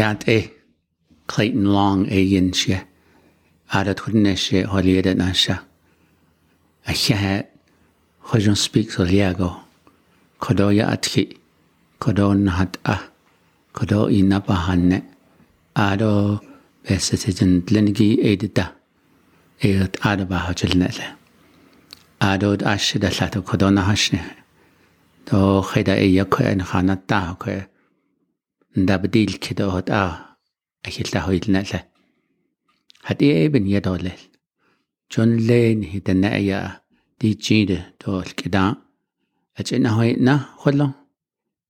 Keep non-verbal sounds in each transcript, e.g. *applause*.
Bead é chléiten long é dhéon se a a chuine sé háléad na se. A chethe chuid an spíic ó léagá, Codóide atchi codó nahat a codó í napahanne adó bheitsa an linigí éide da éad adabathil ne le. Adód as si a leat a codó na hasnethe, Tá chéad é dhéo chu an chana dá chuir دابديل كده هاد آه أكيد تهويل نقلة هاد إيه ابن يدولل جون لين هدنا إياه دي جيدة دول كده أجينا هويتنا خلو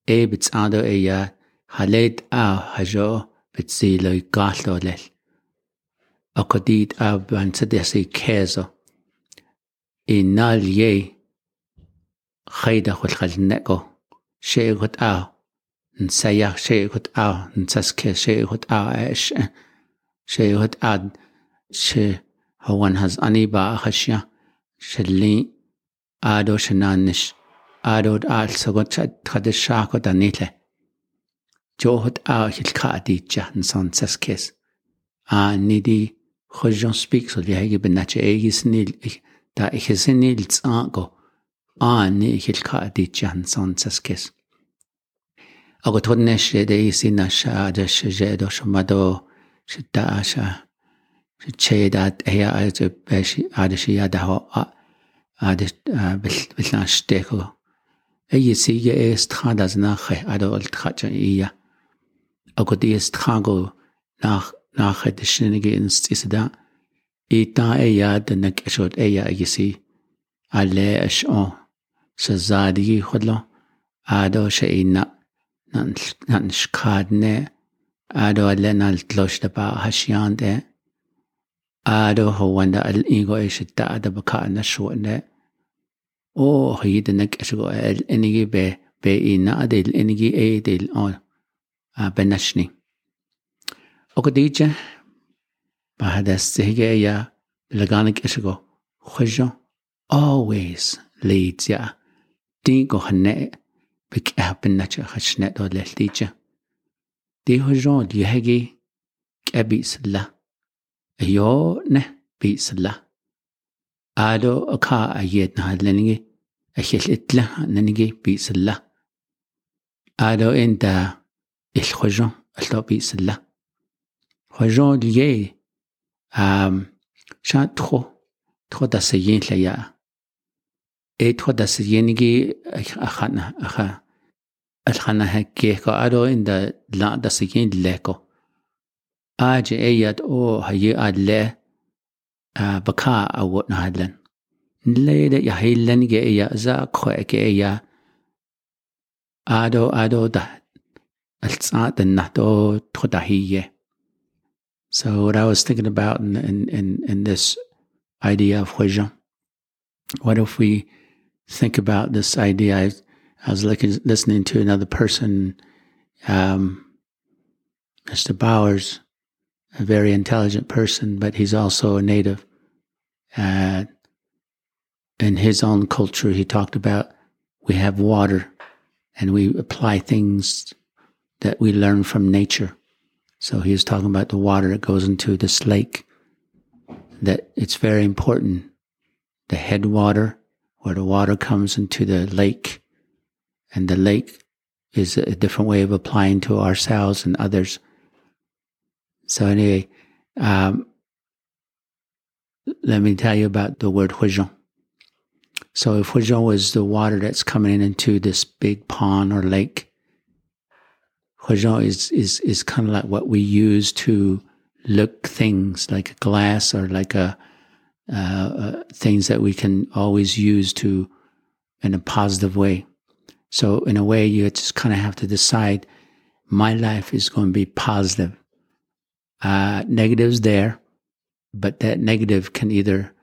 إيه بتساعدو إياه هليت آه هجو بتزيلو يقاتلو لل. أقديد آه بانتدسي كيزو إنال يي خيدا خلخل نكو شيء قد آه نسيح شيخت أو نسسك شيخت اش إيش شيخت أد شي هو نهز أني با خشية شلي آدو شنانش آدو آل سقط شد خد شاكو دنيله جوهت آو هلقا أديجة نسان سسكيس آني دي خجون سبيك سل يهيجي بناتي إيجيس نيل دا إيجيس نيل تسانقو آني هلقا أديجة نسان سسكيس Ako tod neshe de isi nasha aja shajedo shomado shita asha shcheda eya aja beshi aja shiya daho aja bilna shteko. Eyi siya e strada znache ado oltchacha iya. Ako di strago nach nach de shinige inst isda. Ita eya de nak shot eya yisi. Ale ashon. Shazadi khudlo. Ado sheina. nan xkadne għadu għallen għal tlox da baqa ħaxjande għadu għawanda għal-ingo ix id-daqda baqaqna xuqne u ħjidinek xuq għal-ingi be be inna għadi l-ingi għadi l-on għabennaxni. U għadiġa bħada s-sihgeja l-għanik xuqo xħuġo always leads ja dingo hanne Bik ehpin nacha hachnet o lelticha. Dijo John yehegi kebisla. Ayo ne bisla. Ado ka ayet na leningi. Ahil itla neningi bisla. Ado enta ilhojon alto bisla. Hojon ye. Um, شان تخو تخو دستگین لیا se tro tro a sa dhéon le é tro a sa dhéanigi a chana a cha alchana he ke ko ado in da la da sikin leko aje ayat o haye adle a baka a wot na hadlan. Le da ya hilan ge ya za ko ke ya ado ado da alsa da na do thoda hiye so what i was thinking about in in in, in this idea of Hózhó what if we think about this idea I was looking, listening to another person, um, Mr. Bowers, a very intelligent person, but he's also a native. Uh, in his own culture, he talked about we have water and we apply things that we learn from nature. So he was talking about the water that goes into this lake, that it's very important. The headwater, where the water comes into the lake, and the lake is a different way of applying to ourselves and others. So anyway, um, let me tell you about the word Hózhó. So if Hózhó was the water that's coming into this big pond or lake, Hózhó is, is, is kind of like what we use to look things like a glass or like a, uh, things that we can always use to in a positive way. So in a way, you just kind of have to decide my life is going to be positive. Uh, negatives there, but that negative can either,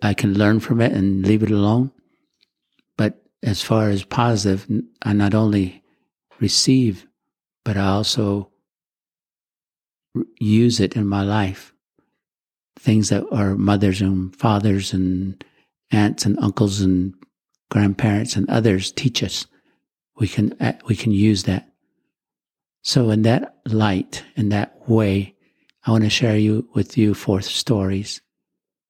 I can learn from it and leave it alone. But as far as positive, I not only receive, but I also use it in my life. Things that our mothers and fathers and aunts and uncles and grandparents and others teach us we can uh, we can use that. So in that light, in that way, I want to share you with you four stories.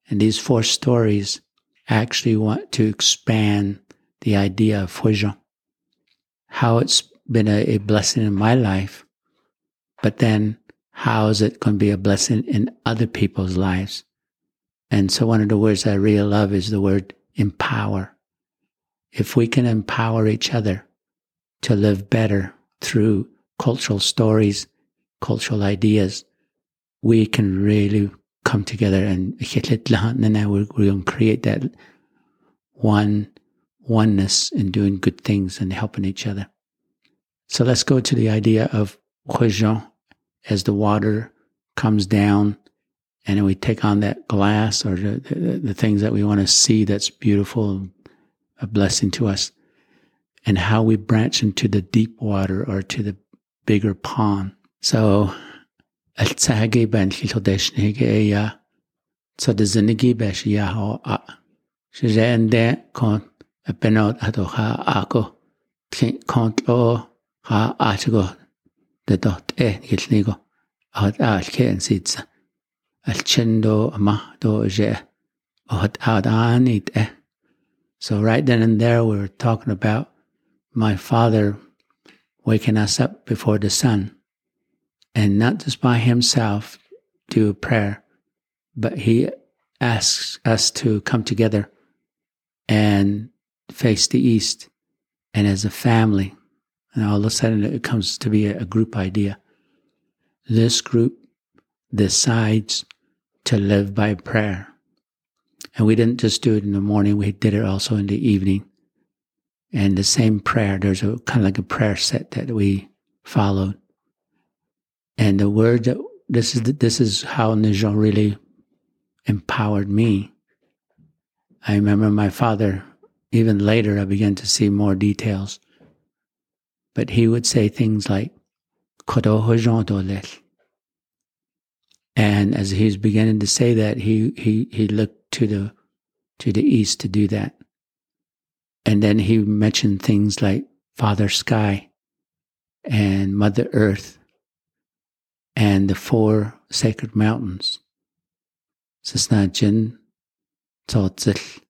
And these four stories actually want to expand the idea of Hózhó, how it's been a, a blessing in my life, but then how is it going to be a blessing in other people's lives? And so one of the words I really love is the word empower. If we can empower each other to live better through cultural stories, cultural ideas, we can really come together and we're, going to create that one oneness in doing good things and helping each other. So let's go to the idea of Hózhó as the water comes down and we take on that glass or the, the, the things that we want to see that's beautiful, a blessing to us, and how we branch into the deep water or to the bigger pond. So, التساهجي بان خلودش نهجي يا صد الزنجي باش يا هو أ شجعن ده كون بنوت أتو خا أكو كونت أو خا أشكو ahad je ahad. So right then and there we were talking about my father waking us up before the sun. And not just by himself do prayer, but he asks us to come together and face the east. And as a family and all of a sudden it comes to be a, group idea. This group decides to live by prayer. And we didn't just do it in the morning, we did it also in the evening and the same prayer. There's a kind of like a prayer set that we followed. And the word that this is this is how Nijon really empowered me. I remember my father. Even later, I began to see more details. But he would say things like And as he was beginning to say that, he, he, he looked to the, to the east to do that. And then he mentioned things like Father Sky and Mother Earth and the four sacred mountains. Sisnaajiní, Tsoodził,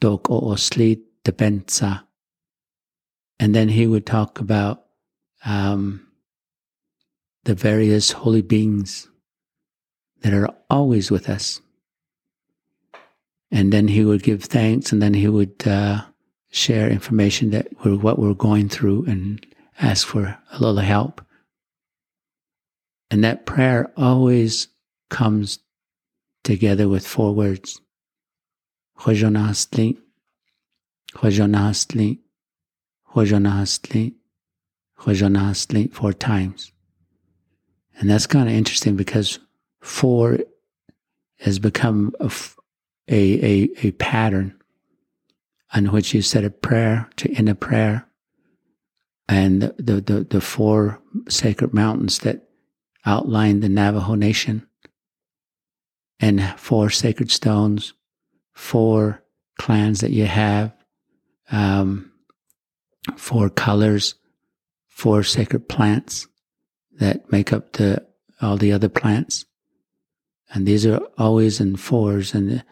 Dok Oosli, Dibé Ntsaa. And then he would talk about um, the various holy beings that are always with us. And then he would give thanks and then he would uh, share information that we're what we're going through and ask for a little help. And that prayer always comes together with four words. Khojonastli, Khojonastli, four times. And that's kind of interesting because four has become a, a, a, a pattern on which you said a prayer to end a prayer. And the, the, the four sacred mountains that outline the Navajo Nation, and four sacred stones, four clans that you have, um, four colors, four sacred plants that make up the all the other plants, and these are always in fours, and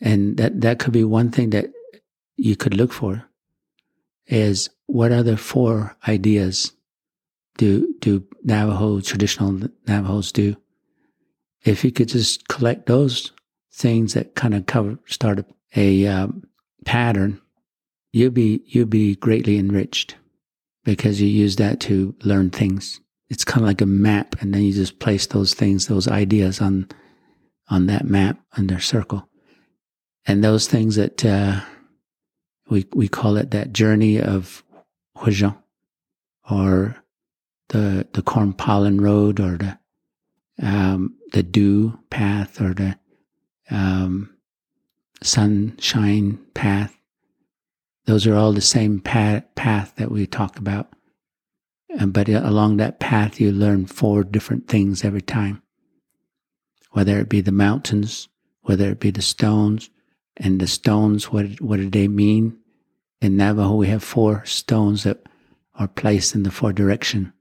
and that that could be one thing that you could look for is what other four ideas do do Navajo traditional Navajos do? If you could just collect those things that kind of cover start a, a um, pattern, you'll be you'll be greatly enriched because you use that to learn things. It's kind of like a map, and then you just place those things, those ideas on on that map under circle, and those things that. Uh, we, we call it that journey of Hózhó or the, the corn pollen road or the, um, the dew path or the, um, sunshine path. Those are all the same path, path that we talk about. but along that path, you learn four different things every time. Whether it be the mountains, whether it be the stones, and the stones, what, what do they mean? In Navajo, we have four stones that are placed in the four direction.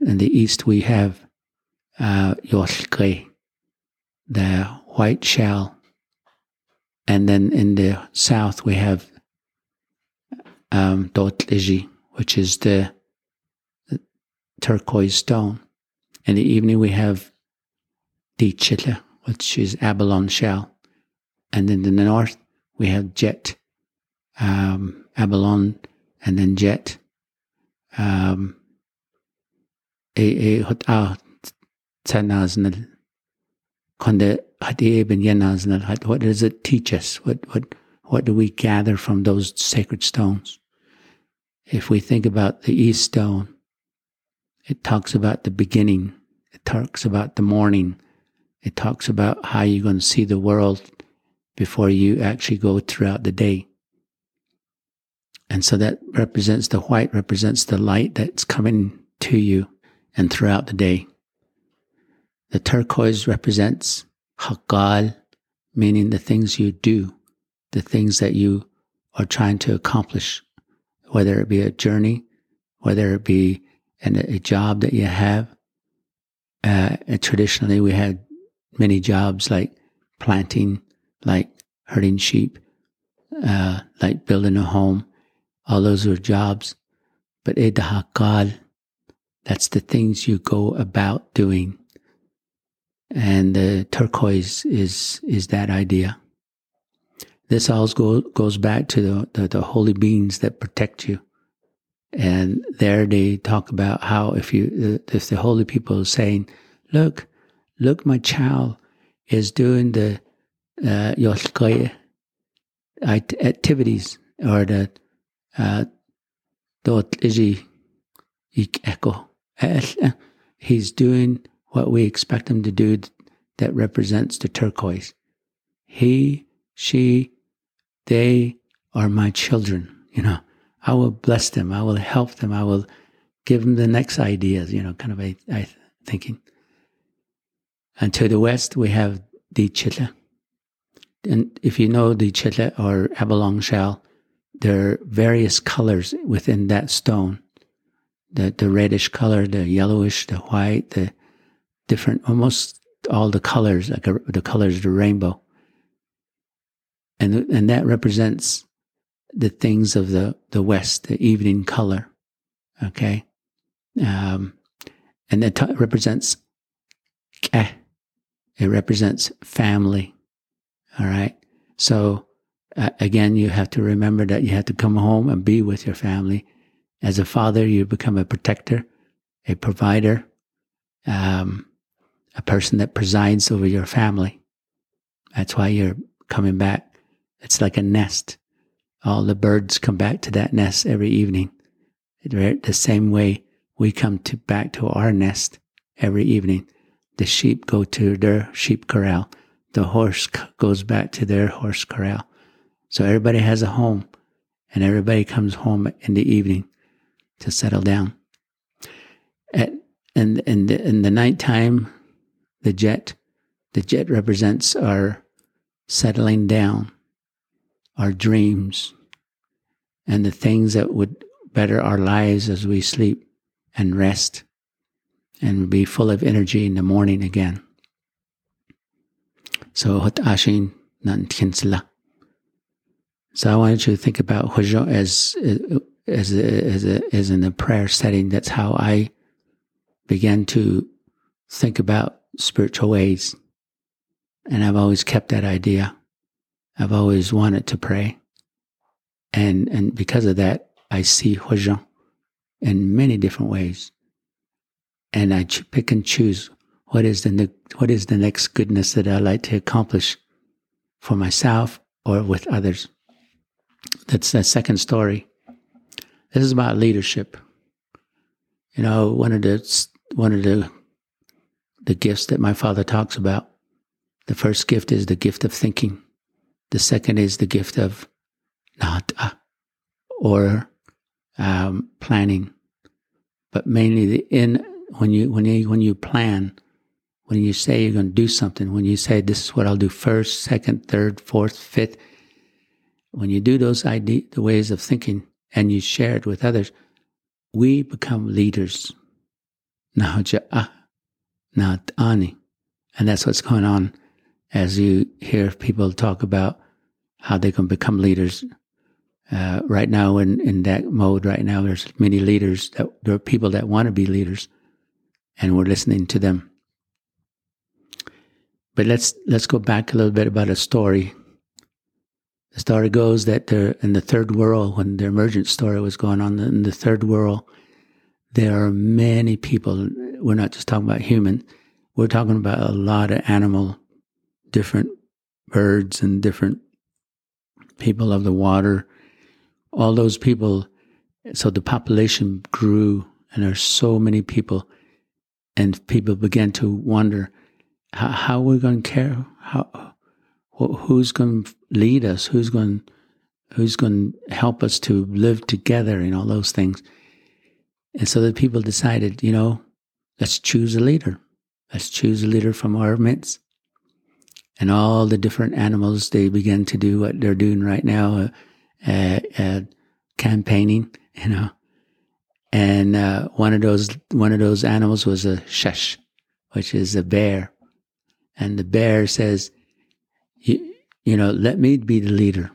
in the east we have uh, the white shell. And then in the south we have um, which is the, the, turquoise stone. In the evening we have Dichita, which is abalone shell. And then in the north we have jet, um, abalone, and then jet. Um, what does it teach us? What, what, what do we gather from those sacred stones? If we think about the East Stone, it talks about the beginning. It talks about the morning. It talks about how you're going to see the world before you actually go throughout the day. And so that represents the white represents the light that's coming to you and throughout the day. The turquoise represents Hakal, meaning the things you do, the things that you are trying to accomplish, whether it be a journey, whether it be an, a job that you have. Uh, traditionally, we had many jobs like planting, like herding sheep, uh, like building a home. All those were jobs. But Edahakal, that's the things you go about doing and the turquoise is is that idea. This also go, goes back to the, the, the holy beings that protect you, and there they talk about how if you if the holy people are saying, "Look, look, my child is doing the uh, activities or the uh, *laughs* he's doing what we expect him to do that represents the turquoise. He, she, they are my children. You know, I will bless them. I will help them. I will give them the next ideas, you know, kind of a, a thinking. And to the west, we have the chitla. And if you know the chitla or abalone shell, there are various colors within that stone. The, the reddish color, the yellowish, the white, the different, almost all the colors, like a, the colors of the rainbow. And, and that represents the things of the, the West, the evening color. Okay. Um, and that t- represents, eh, it represents family. All right. So, uh, again, you have to remember that you have to come home and be with your family. As a father, you become a protector, a provider, um, a person that presides over your family. That's why you're coming back. It's like a nest. All the birds come back to that nest every evening. The same way we come to back to our nest every evening. The sheep go to their sheep corral. The horse goes back to their horse corral. So everybody has a home and everybody comes home in the evening to settle down. At, and in the, in the nighttime, the jet. The jet represents our settling down, our dreams, and the things that would better our lives as we sleep and rest and be full of energy in the morning again. So hot ashin nan. So I wanted you to think about Hózhó as as as as in the prayer setting. That's how I began to think about spiritual ways. And I've always kept that idea. I've always wanted to pray. And, and because of that, I see Hózhó in many different ways. And I pick and choose what is the, ne- what is the next goodness that I like to accomplish for myself or with others. That's the second story. This is about leadership. You know, one of the, one of the the gifts that my father talks about. The first gift is the gift of thinking. The second is the gift of nata or um, planning. But mainly the in when you when you when you plan, when you say you're going to do something, when you say this is what I'll do first, second, third, fourth, fifth, when you do those idea, the ways of thinking and you share it with others, we become leaders. Nahoja'a, not Ani. And that's what's going on as you hear people talk about how they can become leaders. Uh, right now, in, in that mode, right now, there's many leaders that there are people that want to be leaders, and we're listening to them. But let's let's go back a little bit about a story. The story goes that there, in the third world, when the emergent story was going on in the third world, there are many people. We're not just talking about human. We're talking about a lot of animal, different birds and different people of the water. All those people. So the population grew, and there's so many people, and people began to wonder how, how we're going to care. How who's going to lead us? Who's going who's going to help us to live together and all those things. And so the people decided, you know, let's choose a leader. Let's choose a leader from our midst. And all the different animals, they began to do what they're doing right now, uh, uh, campaigning, you know. And uh, one of those one of those animals was a shesh, which is a bear. And the bear says, you, you know, let me be the leader.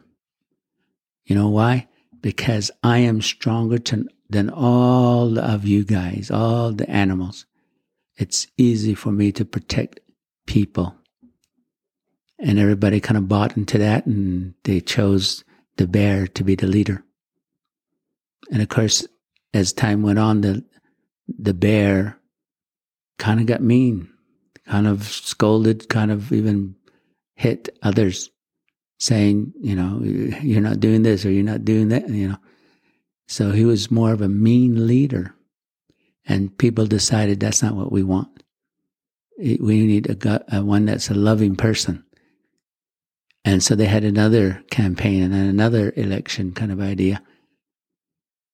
You know why? Because I am stronger to, than all of you guys, all the animals. It's easy for me to protect people. And everybody kind of bought into that and they chose the bear to be the leader. And of course, as time went on, the, the bear kind of got mean, kind of scolded, kind of even hit others saying, you know, you're not doing this or you're not doing that, you know. So he was more of a mean leader. And people decided that's not what we want. We need a, a one that's a loving person. And so they had another campaign and another election kind of idea.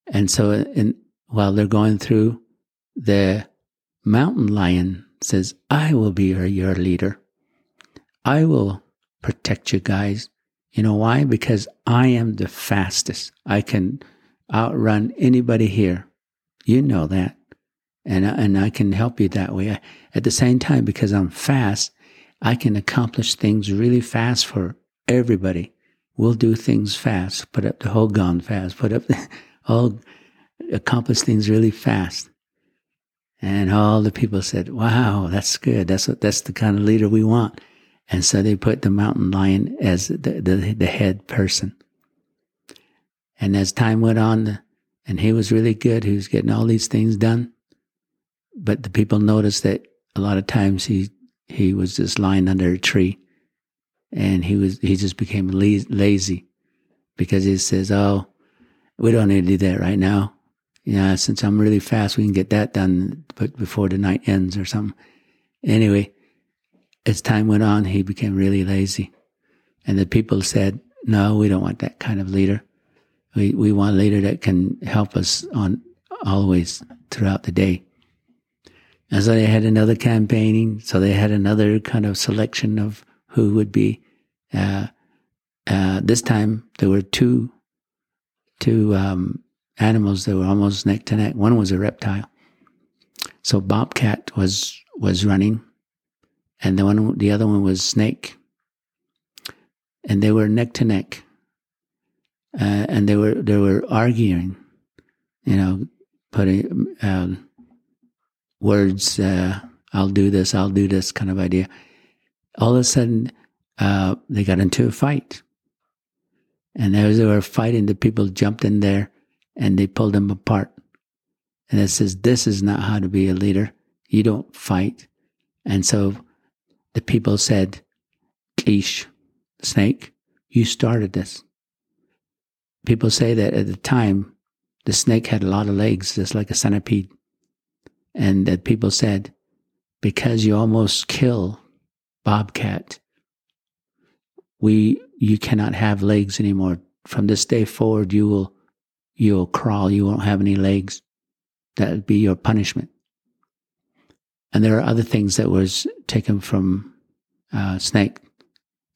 And so in, while they're going through, the mountain lion says, I will be your, your leader. I will protect you guys. You know why? Because I am the fastest. I can outrun anybody here. You know that. And, and I can help you that way. At the same time, because I'm fast, I can accomplish things really fast for everybody. We'll do things fast, put up the whole gun fast, put up *laughs* all, accomplish things really fast. And all the people said, wow, that's good. That's what, that's the kind of leader we want. And so they put the mountain lion as the, the, the head person. And as time went on, and he was really good, he was getting all these things done. But the people noticed that a lot of times he, he was just lying under a tree and he was, he just became lazy because he says, Oh, we don't need to do that right now. Yeah, since I'm really fast, we can get that done before the night ends or something. Anyway, as time went on, he became really lazy. And the people said, no, we don't want that kind of leader. We, we want a leader that can help us on always throughout the day. And so they had another campaigning. So they had another kind of selection of who would be. Uh, uh, this time there were two, two um, animals that were almost neck to neck. One was a reptile. So Bobcat was was running, and the one the other one was snake and they were neck to neck uh, and they were they were arguing you know putting um, words uh, i'll do this i'll do this kind of idea all of a sudden uh, they got into a fight and as they were fighting the people jumped in there and they pulled them apart and it says this is not how to be a leader you don't fight and so the people said, Ish, snake, you started this. People say that at the time, the snake had a lot of legs, just like a centipede. And that people said, because you almost kill Bobcat, we, you cannot have legs anymore. From this day forward, you will, you will crawl. You won't have any legs. That would be your punishment. And there are other things that was taken from uh, snake.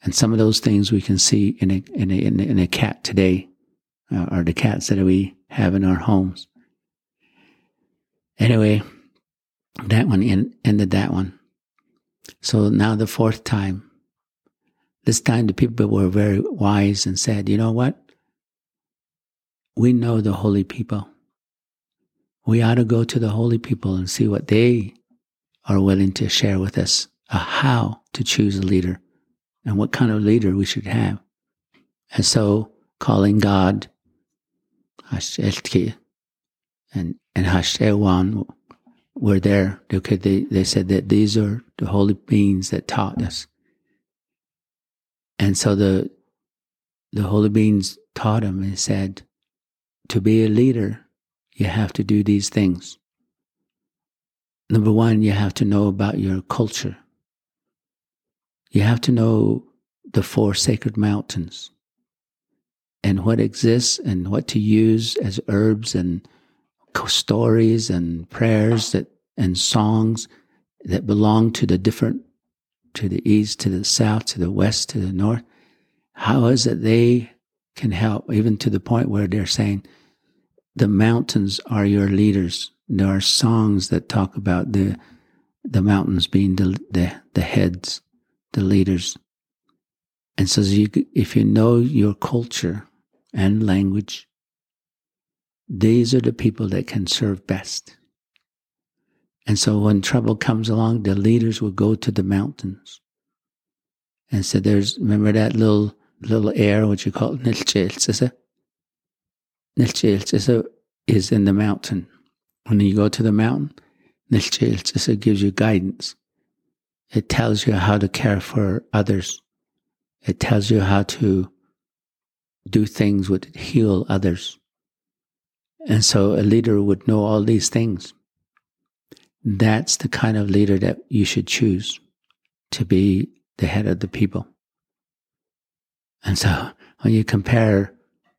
And some of those things we can see in a, in a, in a, in a cat today, uh, or the cats that we have in our homes. Anyway, that one in, ended that one. So now the fourth time, this time the people were very wise and said, you know what? We know the holy people. We ought to go to the holy people and see what they are willing to share with us, uh, how to choose a leader and what kind of leader we should have. And so calling God, and, and Hashewan were there. Okay, they, they said that these are the holy beings that taught us. And so the, the holy beings taught him and said, to be a leader, you have to do these things. Number one, you have to know about your culture. You have to know the four sacred mountains and what exists and what to use as herbs and stories and prayers that and songs that belong to the different to the east, to the south, to the west, to the north. How is it they can help, even to the point where they're saying, the mountains are your leaders. There are songs that talk about the the mountains being the the, the heads, the leaders. And so you, if you know your culture and language, these are the people that can serve best. And so when trouble comes along, the leaders will go to the mountains. And so there's, remember that little, little air, what you call Níłch'i, *laughs* Níłch'i is in the mountain. When you go to the mountain, Níłch'i gives you guidance. It tells you how to care for others. It tells you how to do things would heal others. And so a leader would know all these things. That's the kind of leader that you should choose to be the head of the people. And so when you compare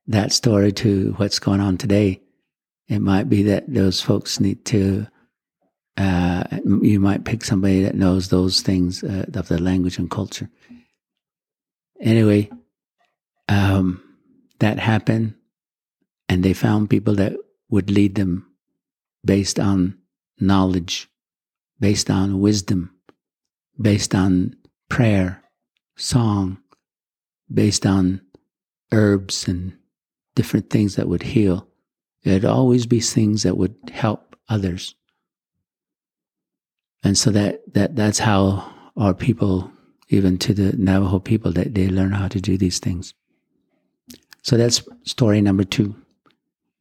that story to what's going on today, it might be that those folks need to, uh, you might pick somebody that knows those things uh, of the language and culture. Anyway, um, that happened, and they found people that would lead them based on knowledge, based on wisdom, based on prayer, song, based on herbs and different things that would heal. It'd always be things that would help others. And so that, that that's how our people, even to the Navajo people, that they learn how to do these things. So that's story number two.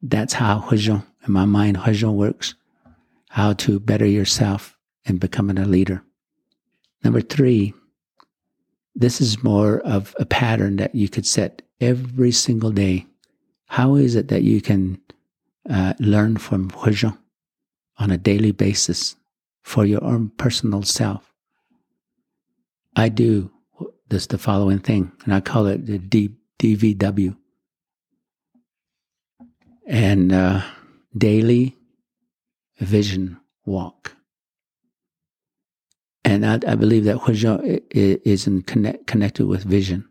That's how Hózhó, in my mind, Hózhó works how to better yourself and becoming a leader. Number three, this is more of a pattern that you could set every single day. How is it that you can uh, learn from Hózhó on a daily basis for your own personal self? I do this the following thing, and I call it the D, DVW. And uh, daily vision walk. And I, I believe that Hózhó is in connect, connected with vision.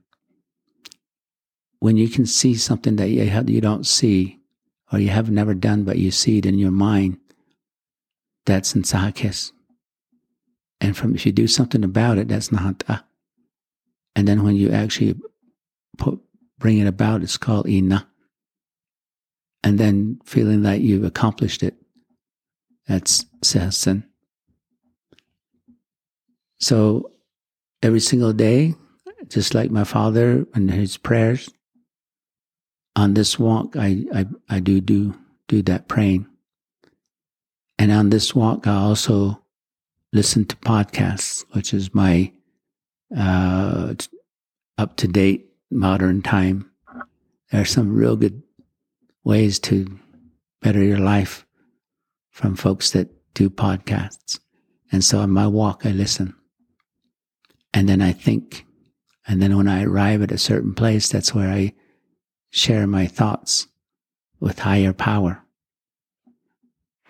When you can see something that you, have, you don't see, or you have never done, but you see it in your mind, that's in Sahakis. And from if you do something about it, that's Nahanta. And then when you actually put, bring it about, it's called Ina. And then feeling that you've accomplished it, that's Sehassan. So every single day, just like my father and his prayers, on this walk, I, I, I do do do that praying. And on this walk, I also listen to podcasts, which is my uh, up to date modern time. There are some real good ways to better your life from folks that do podcasts. And so on my walk, I listen. And then I think. And then when I arrive at a certain place, that's where I share my thoughts with higher power.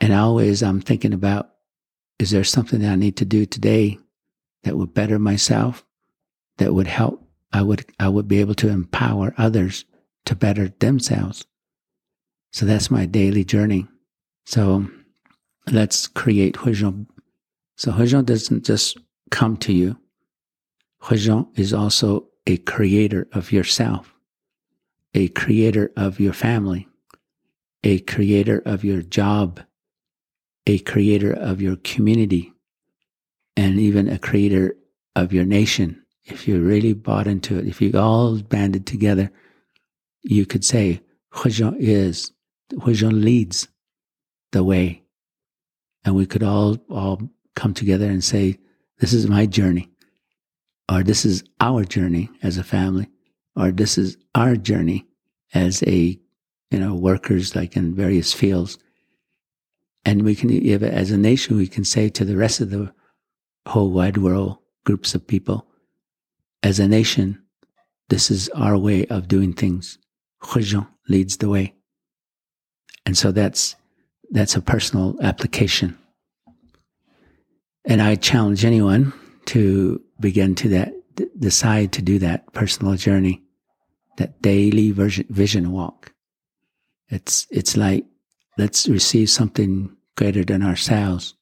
And always I'm thinking about, is there something that I need to do today that would better myself, that would help? I would, I would be able to empower others to better themselves. So that's my daily journey. So let's create Hózhó So Hózhó doesn't just come to you. Hózhó is also a creator of yourself, a creator of your family, a creator of your job, a creator of your community, and even a creator of your nation. If you really bought into it, if you all banded together, you could say Hózhó is, Hózhó leads the way. And we could all, all come together and say, this is my journey, or this is our journey as a family, or this is our journey as a, you know, workers like in various fields. And we can, as a nation, we can say to the rest of the whole wide world, groups of people, as a nation, this is our way of doing things. Hózhó leads the way. And so that's, that's a personal application. And I challenge anyone to begin to that, decide to do that personal journey, that daily vision walk. It's, it's like, let's receive something greater than ourselves.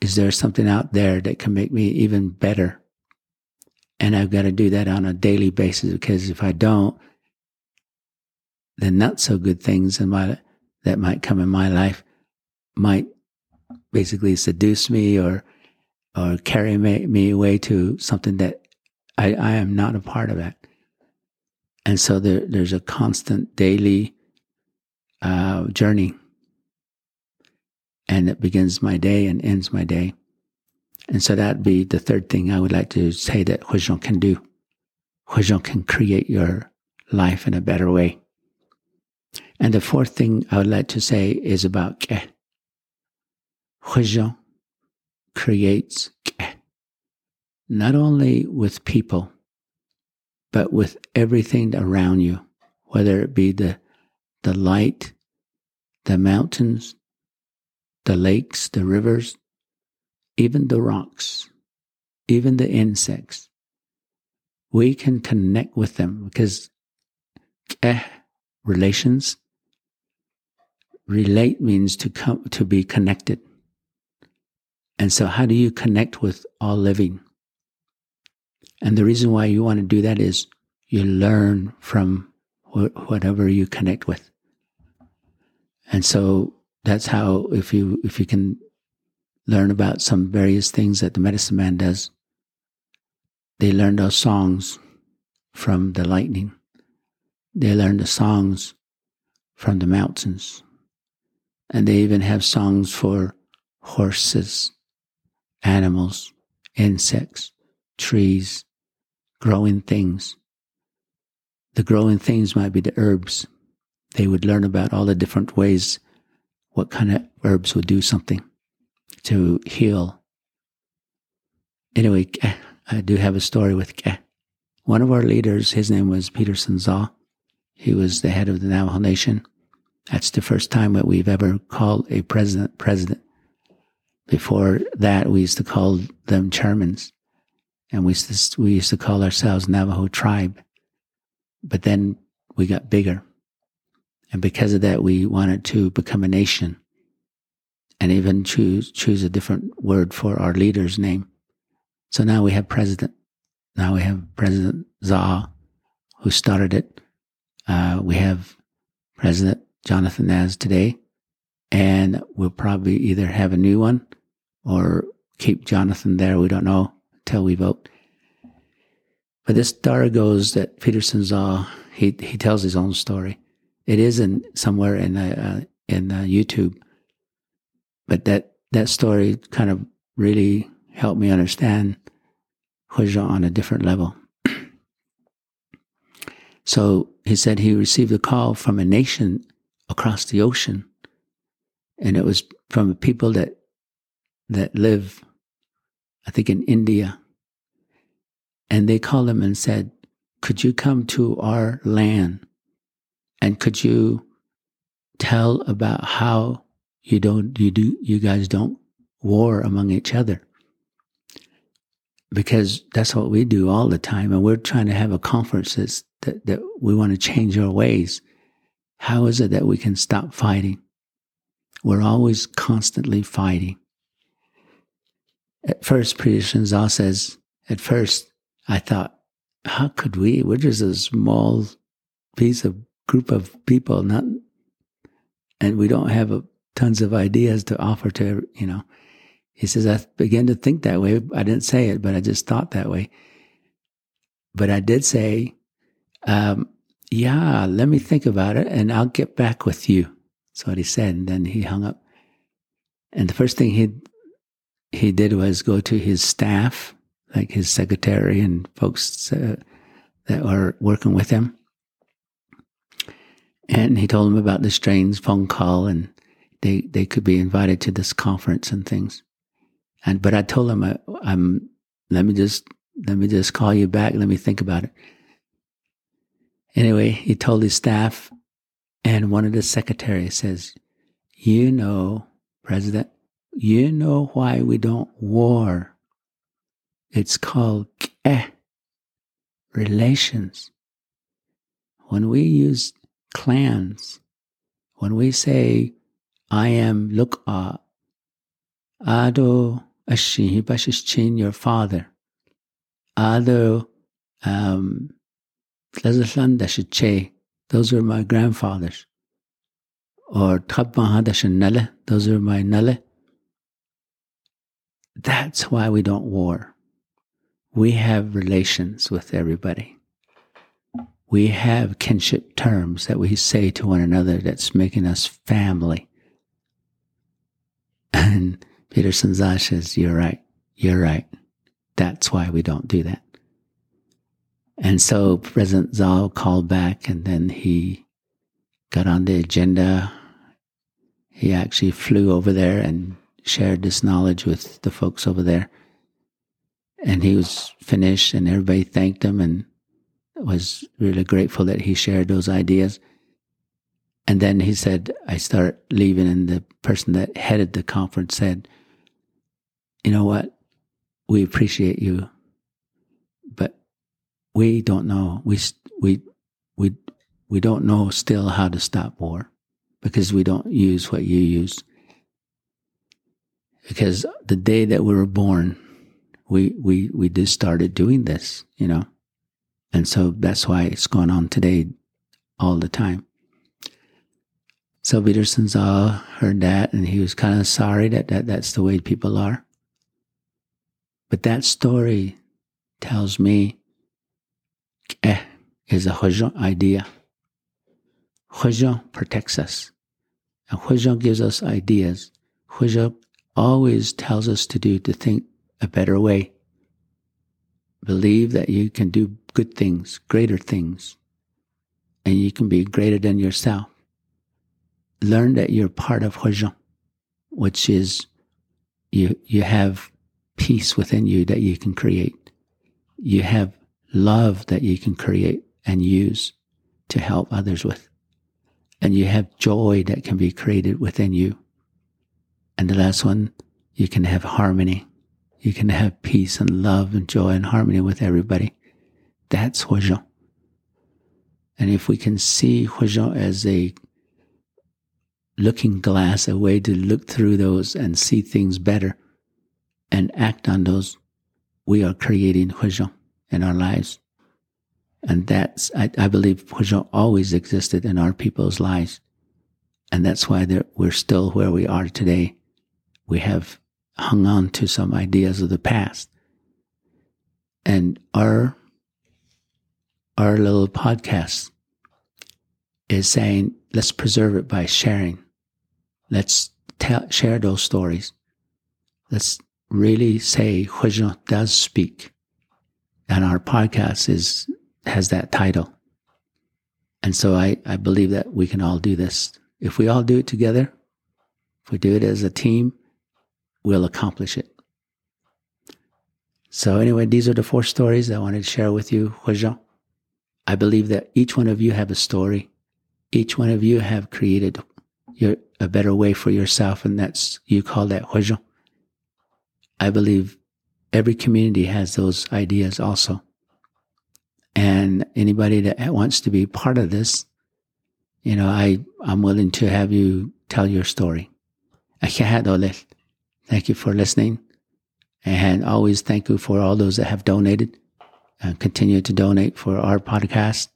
Is there something out there that can make me even better? And I've got to do that on a daily basis because if I don't, the not so good things in my that might come in my life might basically seduce me or or carry me, me away to something that I, I am not a part of it. And so there, there's a constant daily uh, journey. And it begins my day and ends my day. And so that'd be the third thing I would like to say that Hózhó can do. Hózhó can create your life in a better way. And the fourth thing I would like to say is about Ke. Hózhó creates Ke. Not only with people, but with everything around you, whether it be the, the light, the mountains, the lakes, the rivers, even the rocks, even the insects. We can connect with them because eh, relations relate means to come to be connected. And so how do you connect with all living? And the reason why you want to do that is you learn from wh- whatever you connect with. And so that's how if you if you can learn about some various things that the medicine man does, they learn those songs from the lightning. They learn the songs from the mountains. And they even have songs for horses, animals, insects, trees, growing things. The growing things might be the herbs. They would learn about all the different ways what kind of herbs would do something to heal. Anyway, I do have a story with one of our leaders. His name was Peterson Zah. He was the head of the Navajo Nation. That's the first time that we've ever called a president president. Before that, we used to call them chairmans, and we used to, we used to call ourselves Navajo tribe. But then we got bigger, and because of that, we wanted to become a nation, and even choose choose a different word for our leader's name. So now we have president. Now we have President Zah, who started it. Uh, we have President Jonathan Nez today, and we'll probably either have a new one or keep Jonathan there. We don't know until we vote. But this story goes that Peterson's uh, he he tells his own story. It is in somewhere in uh, in uh, YouTube, but that that story kind of really helped me understand Hózhó on a different level. *clears throat* so he said he received a call from a nation across the ocean. And it was from people that, that live, I think in India. And they called him and said, could you come to our land? And could you tell about how you don't, you do, you guys don't war among each other? Because that's what we do all the time. And we're trying to have a conference that, that we want to change our ways. How is it that we can stop fighting? We're always constantly fighting. at first, Peter says, at first, I thought, how could we? We're just a small piece of group of people, not, and we don't have a, tons of ideas to offer to, you know. He says, I began to think that way. I didn't say it, but I just thought that way. But I did say, um, yeah, let me think about it and I'll get back with you. That's what he said. And then he hung up. And the first thing he he did was go to his staff, like his secretary and folks uh, that were working with him. And he told them about the strange phone call and they, they could be invited to this conference and things. And, but I told him, I, I'm, let me just, let me just call you back. Let me think about it. Anyway, he told his staff and one of the secretaries says, you know, President, you know why we don't war. It's called eh, relations. When we use clans, when we say, I am Luk'a, Ado Ashin, Bashishchin, your father, Ado um, those are my grandfathers. Or Tabmahadashanale, those are my Nale. That's why we don't war. We have relations with everybody. We have kinship terms that we say to one another that's making us family. And Peterson Shanzal says, You're right. You're right. That's why we don't do that. And so President Zah called back and then he got on the agenda. He actually flew over there and shared this knowledge with the folks over there. And he was finished and everybody thanked him and was really grateful that he shared those ideas. And then he said, I start leaving and the person that headed the conference said, you know what? We appreciate you, we don't know. We, we, we, we don't know still how to stop war because we don't use what you use. Because the day that we were born, we, we, we just started doing this, you know? And so that's why it's going on today all the time. So Peterson Zah heard that and he was kind of sorry that, that that's the way people are. But that story tells me eh is a Hózhó idea. Hózhó protects us. And Hózhó gives us ideas. Hózhó always tells us to do, to think a better way. Believe that you can do good things, greater things, and you can be greater than yourself. Learn that you're part of Hujon, which is you, you have peace within you that you can create. You have love that you can create and use to help others with. And you have joy that can be created within you. And the last one, you can have harmony. You can have peace and love and joy and harmony with everybody. That's Hózhó. And if we can see Hózhó as a looking glass, a way to look through those and see things better and act on those, we are creating Hózhó in our lives. And that's, I, I believe, Hózhó always existed in our people's lives. And that's why we're still where we are today. We have hung on to some ideas of the past. And our, our little podcast is saying, let's preserve it by sharing. Let's tell, share those stories. Let's really say Hózhó does speak and our podcast is has that title. And so I, I believe that we can all do this. If we all do it together, if we do it as a team, we'll accomplish it. So anyway, these are the four stories I wanted to share with you, Hózhó. I believe that each one of you have a story. Each one of you have created your, a better way for yourself, and that's you call that Hózhó. I believe every community has those ideas also. And anybody that wants to be part of this, you know, I, I'm willing to have you tell your story. Thank you for listening. And always thank you for all those that have donated and continue to donate for our podcast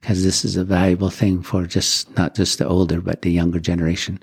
because this is a valuable thing for just not just the older, but the younger generation.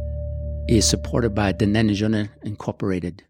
is supported by Danone Incorporated.